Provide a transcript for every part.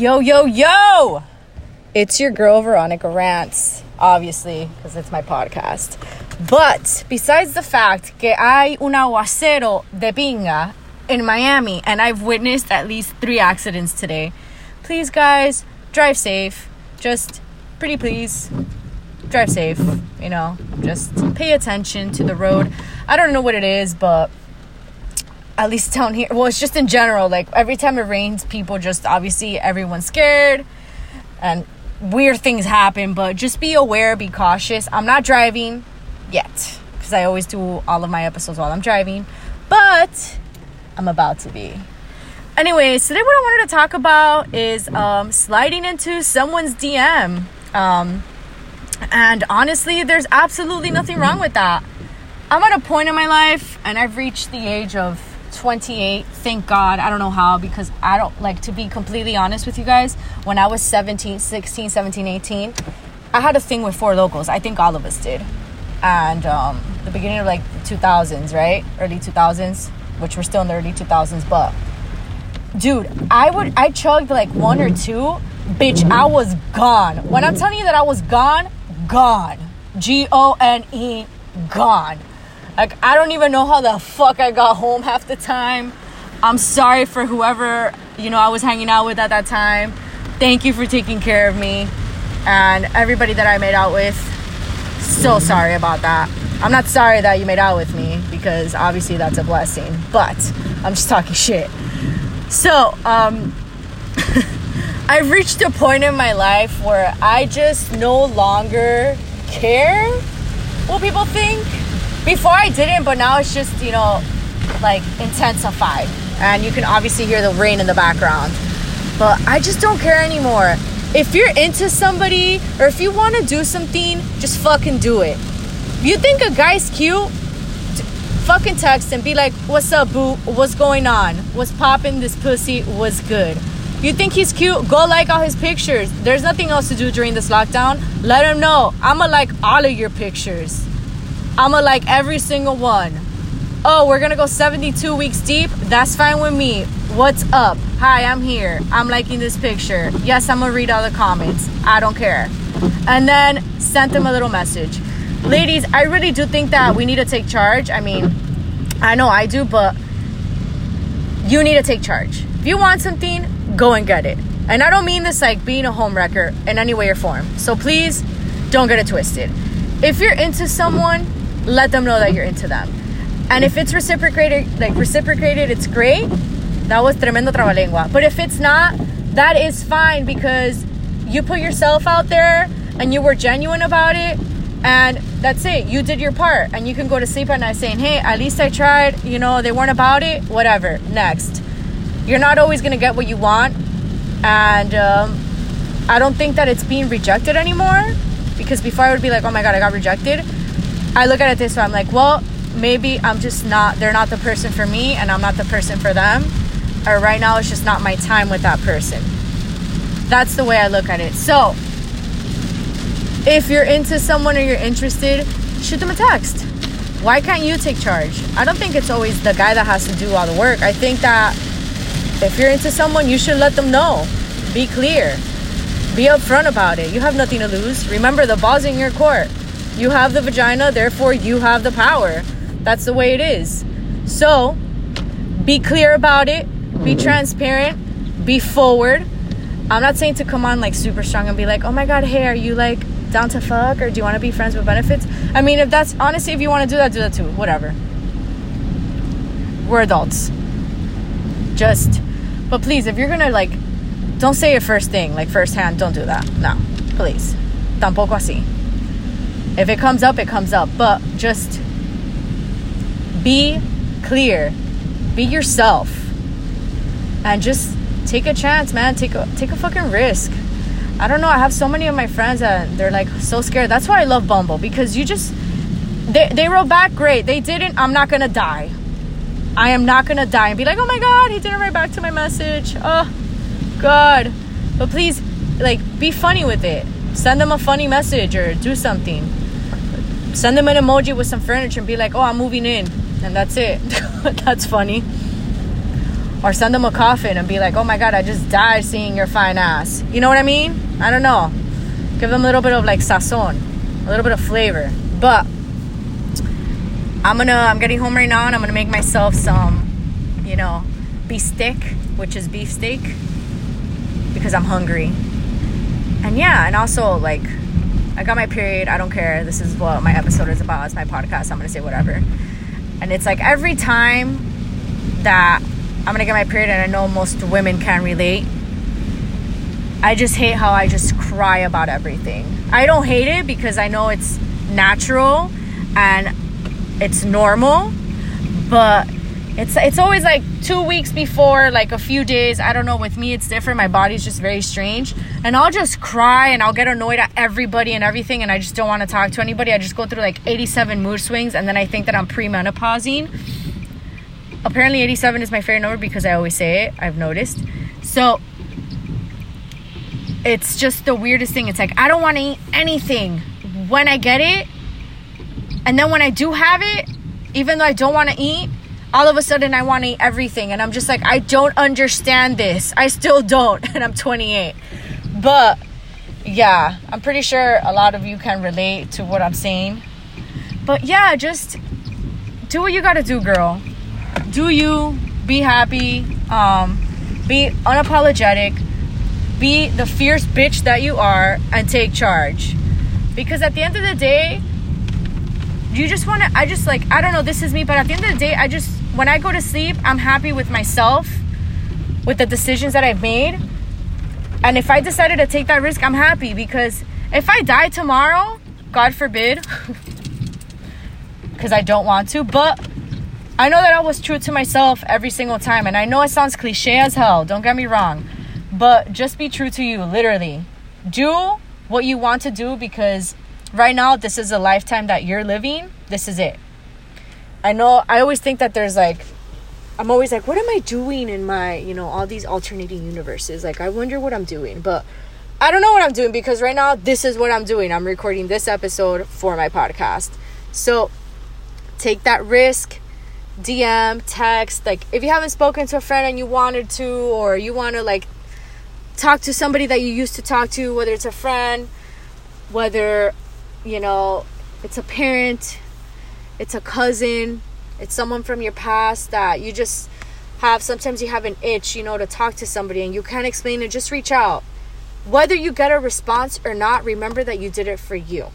Yo, yo, yo! It's your girl Veronica Rants, obviously, because it's my podcast. But besides the fact que hay un aguacero de pinga in Miami and I've witnessed at least three accidents today, please, guys, drive safe. Just pretty please, drive safe. You know, just pay attention to the road. I don't know what it is, but at least down here. Well it's just in general like every time it rains people just obviously everyone's scared and weird things happen but just be aware be cautious. I'm not driving yet because i always do all of my episodes while i'm driving but i'm about to be. Anyways today what i wanted to talk about is um, sliding into someone's dm um, and honestly there's absolutely nothing wrong with that. I'm at a point in my life and i've reached the age of 28 thank god. I don't know how because i don't like to be completely honest with you guys when i was 17 16 17 18 i had a thing with Four Lokos. I think all of us did. And um, the beginning of like 2000s right? Early 2000s which we're still in the early 2000s but dude i would i chugged like one or two. Bitch i was gone. When i'm telling you that i was gone gone. G-o-n-e gone like, I don't even know how the fuck I got home half the time. I'm sorry for whoever, you know, I was hanging out with at that time. Thank you for taking care of me. And everybody that I made out with, so sorry about that. I'm not sorry that you made out with me because obviously that's a blessing, but I'm just talking shit. So, um, I've reached a point in my life where I just no longer care what people think before I didn't, but now it's just, you know, like intensified. And you can obviously hear the rain in the background. But I just don't care anymore. If you're into somebody or if you want to do something, just fucking do it. You think a guy's cute, fucking text and be like, What's up, boo? What's going on? What's popping this pussy? was good? You think he's cute? Go like all his pictures. There's nothing else to do during this lockdown. Let him know. I'ma like all of your pictures. I'ma like every single one. Oh, we're gonna go 72 weeks deep? That's fine with me. What's up? Hi, I'm here. I'm liking this picture. Yes, I'm gonna read all the comments. I don't care. And then send them a little message. Ladies, I really do think that we need to take charge. I mean, I know I do, but you need to take charge. If you want something, go and get it. And I don't mean this like being a homewrecker in any way or form. So please don't get it twisted. If you're into someone, let them know that you're into them. And if it's reciprocated, like reciprocated, it's great. That was tremendo trabalengua. But if it's not, that is fine because you put yourself out there and you were genuine about it. And that's it. You did your part. And you can go to sleep at night saying, hey, at least I tried. You know, they weren't about it. Whatever. Next. You're not always going to get what you want. And um, I don't think that it's being rejected anymore. Because before I would be like, oh my God, I got rejected. I look at it this way I'm like, well, maybe I'm just not, they're not the person for me and I'm not the person for them. Or right now, it's just not my time with that person. That's the way I look at it. So, if you're into someone or you're interested, shoot them a text. Why can't you take charge? I don't think it's always the guy that has to do all the work. I think that if you're into someone, you should let them know. Be clear. Be upfront about it. You have nothing to lose. Remember, the ball's in your court. You have the vagina, therefore, you have the power. That's the way it is. So, be clear about it, be mm-hmm. transparent, be forward. I'm not saying to come on like super strong and be like, oh my god, hey, are you like down to fuck or do you want to be friends with benefits? I mean, if that's honestly, if you want to do that, do that too. Whatever. We're adults. Just, but please, if you're gonna like, don't say your first thing, like first hand, don't do that. No, please. Tampoco así. If it comes up, it comes up. But just be clear, be yourself, and just take a chance, man. Take a take a fucking risk. I don't know. I have so many of my friends that they're like so scared. That's why I love Bumble because you just they they wrote back great. They didn't. I'm not gonna die. I am not gonna die and be like, oh my god, he didn't write back to my message. Oh, God. But please, like, be funny with it. Send them a funny message or do something. Send them an emoji with some furniture and be like, oh, I'm moving in. And that's it. that's funny. or send them a coffin and be like, oh my God, I just died seeing your fine ass. You know what I mean? I don't know. Give them a little bit of like sazon, a little bit of flavor. But I'm gonna, I'm getting home right now and I'm gonna make myself some, you know, beef steak, which is beef steak, because I'm hungry. And yeah, and also like, I got my period. I don't care. This is what my episode is about. It's my podcast. I'm gonna say whatever. And it's like every time that I'm gonna get my period, and I know most women can relate. I just hate how I just cry about everything. I don't hate it because I know it's natural and it's normal, but it's it's always like two weeks before, like a few days. I don't know. With me, it's different. My body's just very strange, and I'll just cry and I'll get annoyed at everybody and everything, and I just don't want to talk to anybody. I just go through like 87 mood swings, and then I think that I'm premenopausing apparently 87 is my favorite number because I always say it. I've noticed. So it's just the weirdest thing. It's like I don't want to eat anything when I get it. And then when I do have it, even though I don't want to eat, all of a sudden I want to eat everything. And I'm just like, I don't understand this. I still don't. And I'm 28. But yeah, I'm pretty sure a lot of you can relate to what I'm saying. But yeah, just do what you gotta do, girl do you be happy um, be unapologetic be the fierce bitch that you are and take charge because at the end of the day you just want to i just like i don't know this is me but at the end of the day i just when i go to sleep i'm happy with myself with the decisions that i've made and if i decided to take that risk i'm happy because if i die tomorrow god forbid because i don't want to but I know that I was true to myself every single time. And I know it sounds cliche as hell, don't get me wrong. But just be true to you, literally. Do what you want to do because right now, this is a lifetime that you're living. This is it. I know, I always think that there's like, I'm always like, what am I doing in my, you know, all these alternating universes? Like, I wonder what I'm doing. But I don't know what I'm doing because right now, this is what I'm doing. I'm recording this episode for my podcast. So take that risk DM, text. Like if you haven't spoken to a friend and you wanted to, or you want to like talk to somebody that you used to talk to, whether it's a friend, whether you know it's a parent, it's a cousin, it's someone from your past that you just have. Sometimes you have an itch, you know, to talk to somebody and you can't explain it. Just reach out. Whether you get a response or not, remember that you did it for you.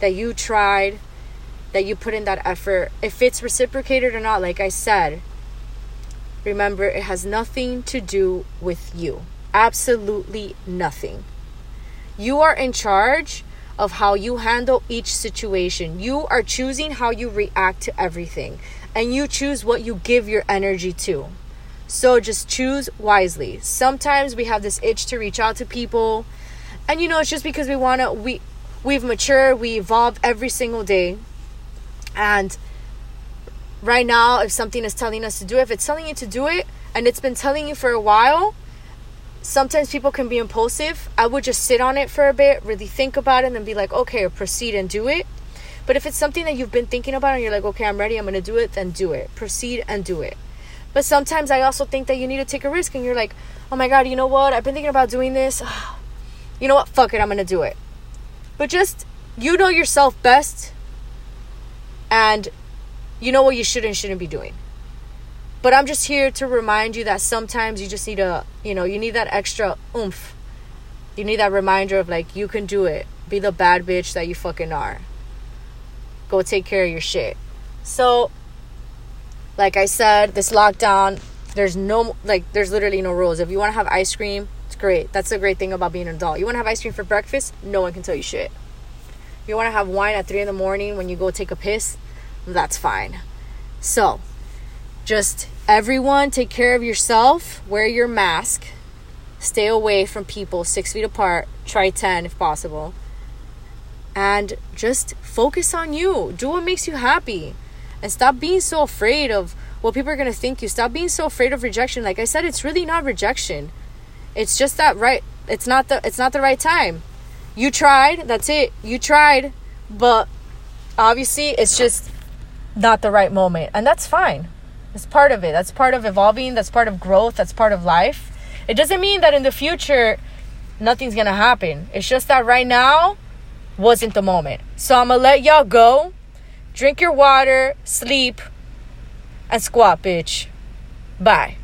That you tried, that you put in that effort. If it's reciprocated or not, like I said, remember it has nothing to do with you. Absolutely nothing. You are in charge of how you handle each situation. You are choosing how you react to everything, and you choose what you give your energy to. So just choose wisely. Sometimes we have this itch to reach out to people, and you know, it's just because we want to we we've matured, we evolve every single day. And right now, if something is telling us to do it, if it's telling you to do it and it's been telling you for a while, sometimes people can be impulsive. I would just sit on it for a bit, really think about it, and then be like, okay, proceed and do it. But if it's something that you've been thinking about and you're like, okay, I'm ready, I'm gonna do it, then do it. Proceed and do it. But sometimes I also think that you need to take a risk and you're like, oh my God, you know what? I've been thinking about doing this. you know what? Fuck it, I'm gonna do it. But just, you know yourself best and you know what you should and shouldn't be doing. But I'm just here to remind you that sometimes you just need a, you know, you need that extra oomph. You need that reminder of like, you can do it. Be the bad bitch that you fucking are. Go take care of your shit. So, like I said, this lockdown, there's no, like, there's literally no rules. If you want to have ice cream, it's great. That's the great thing about being an adult. You want to have ice cream for breakfast? No one can tell you shit you want to have wine at 3 in the morning when you go take a piss, that's fine. So, just everyone take care of yourself, wear your mask, stay away from people six feet apart, try 10 if possible, and just focus on you. Do what makes you happy, and stop being so afraid of what people are going to think you. Stop being so afraid of rejection. Like I said, it's really not rejection. It's just that right it's not the it's not the right time you tried. That's it. You tried. But obviously, it's just not the right moment. And that's fine. That's part of it. That's part of evolving. That's part of growth. That's part of life. It doesn't mean that in the future nothing's gonna happen. It's just that right now wasn't the moment. So I'm gonna let y'all go. Drink your water, sleep, and squat, bitch. Bye.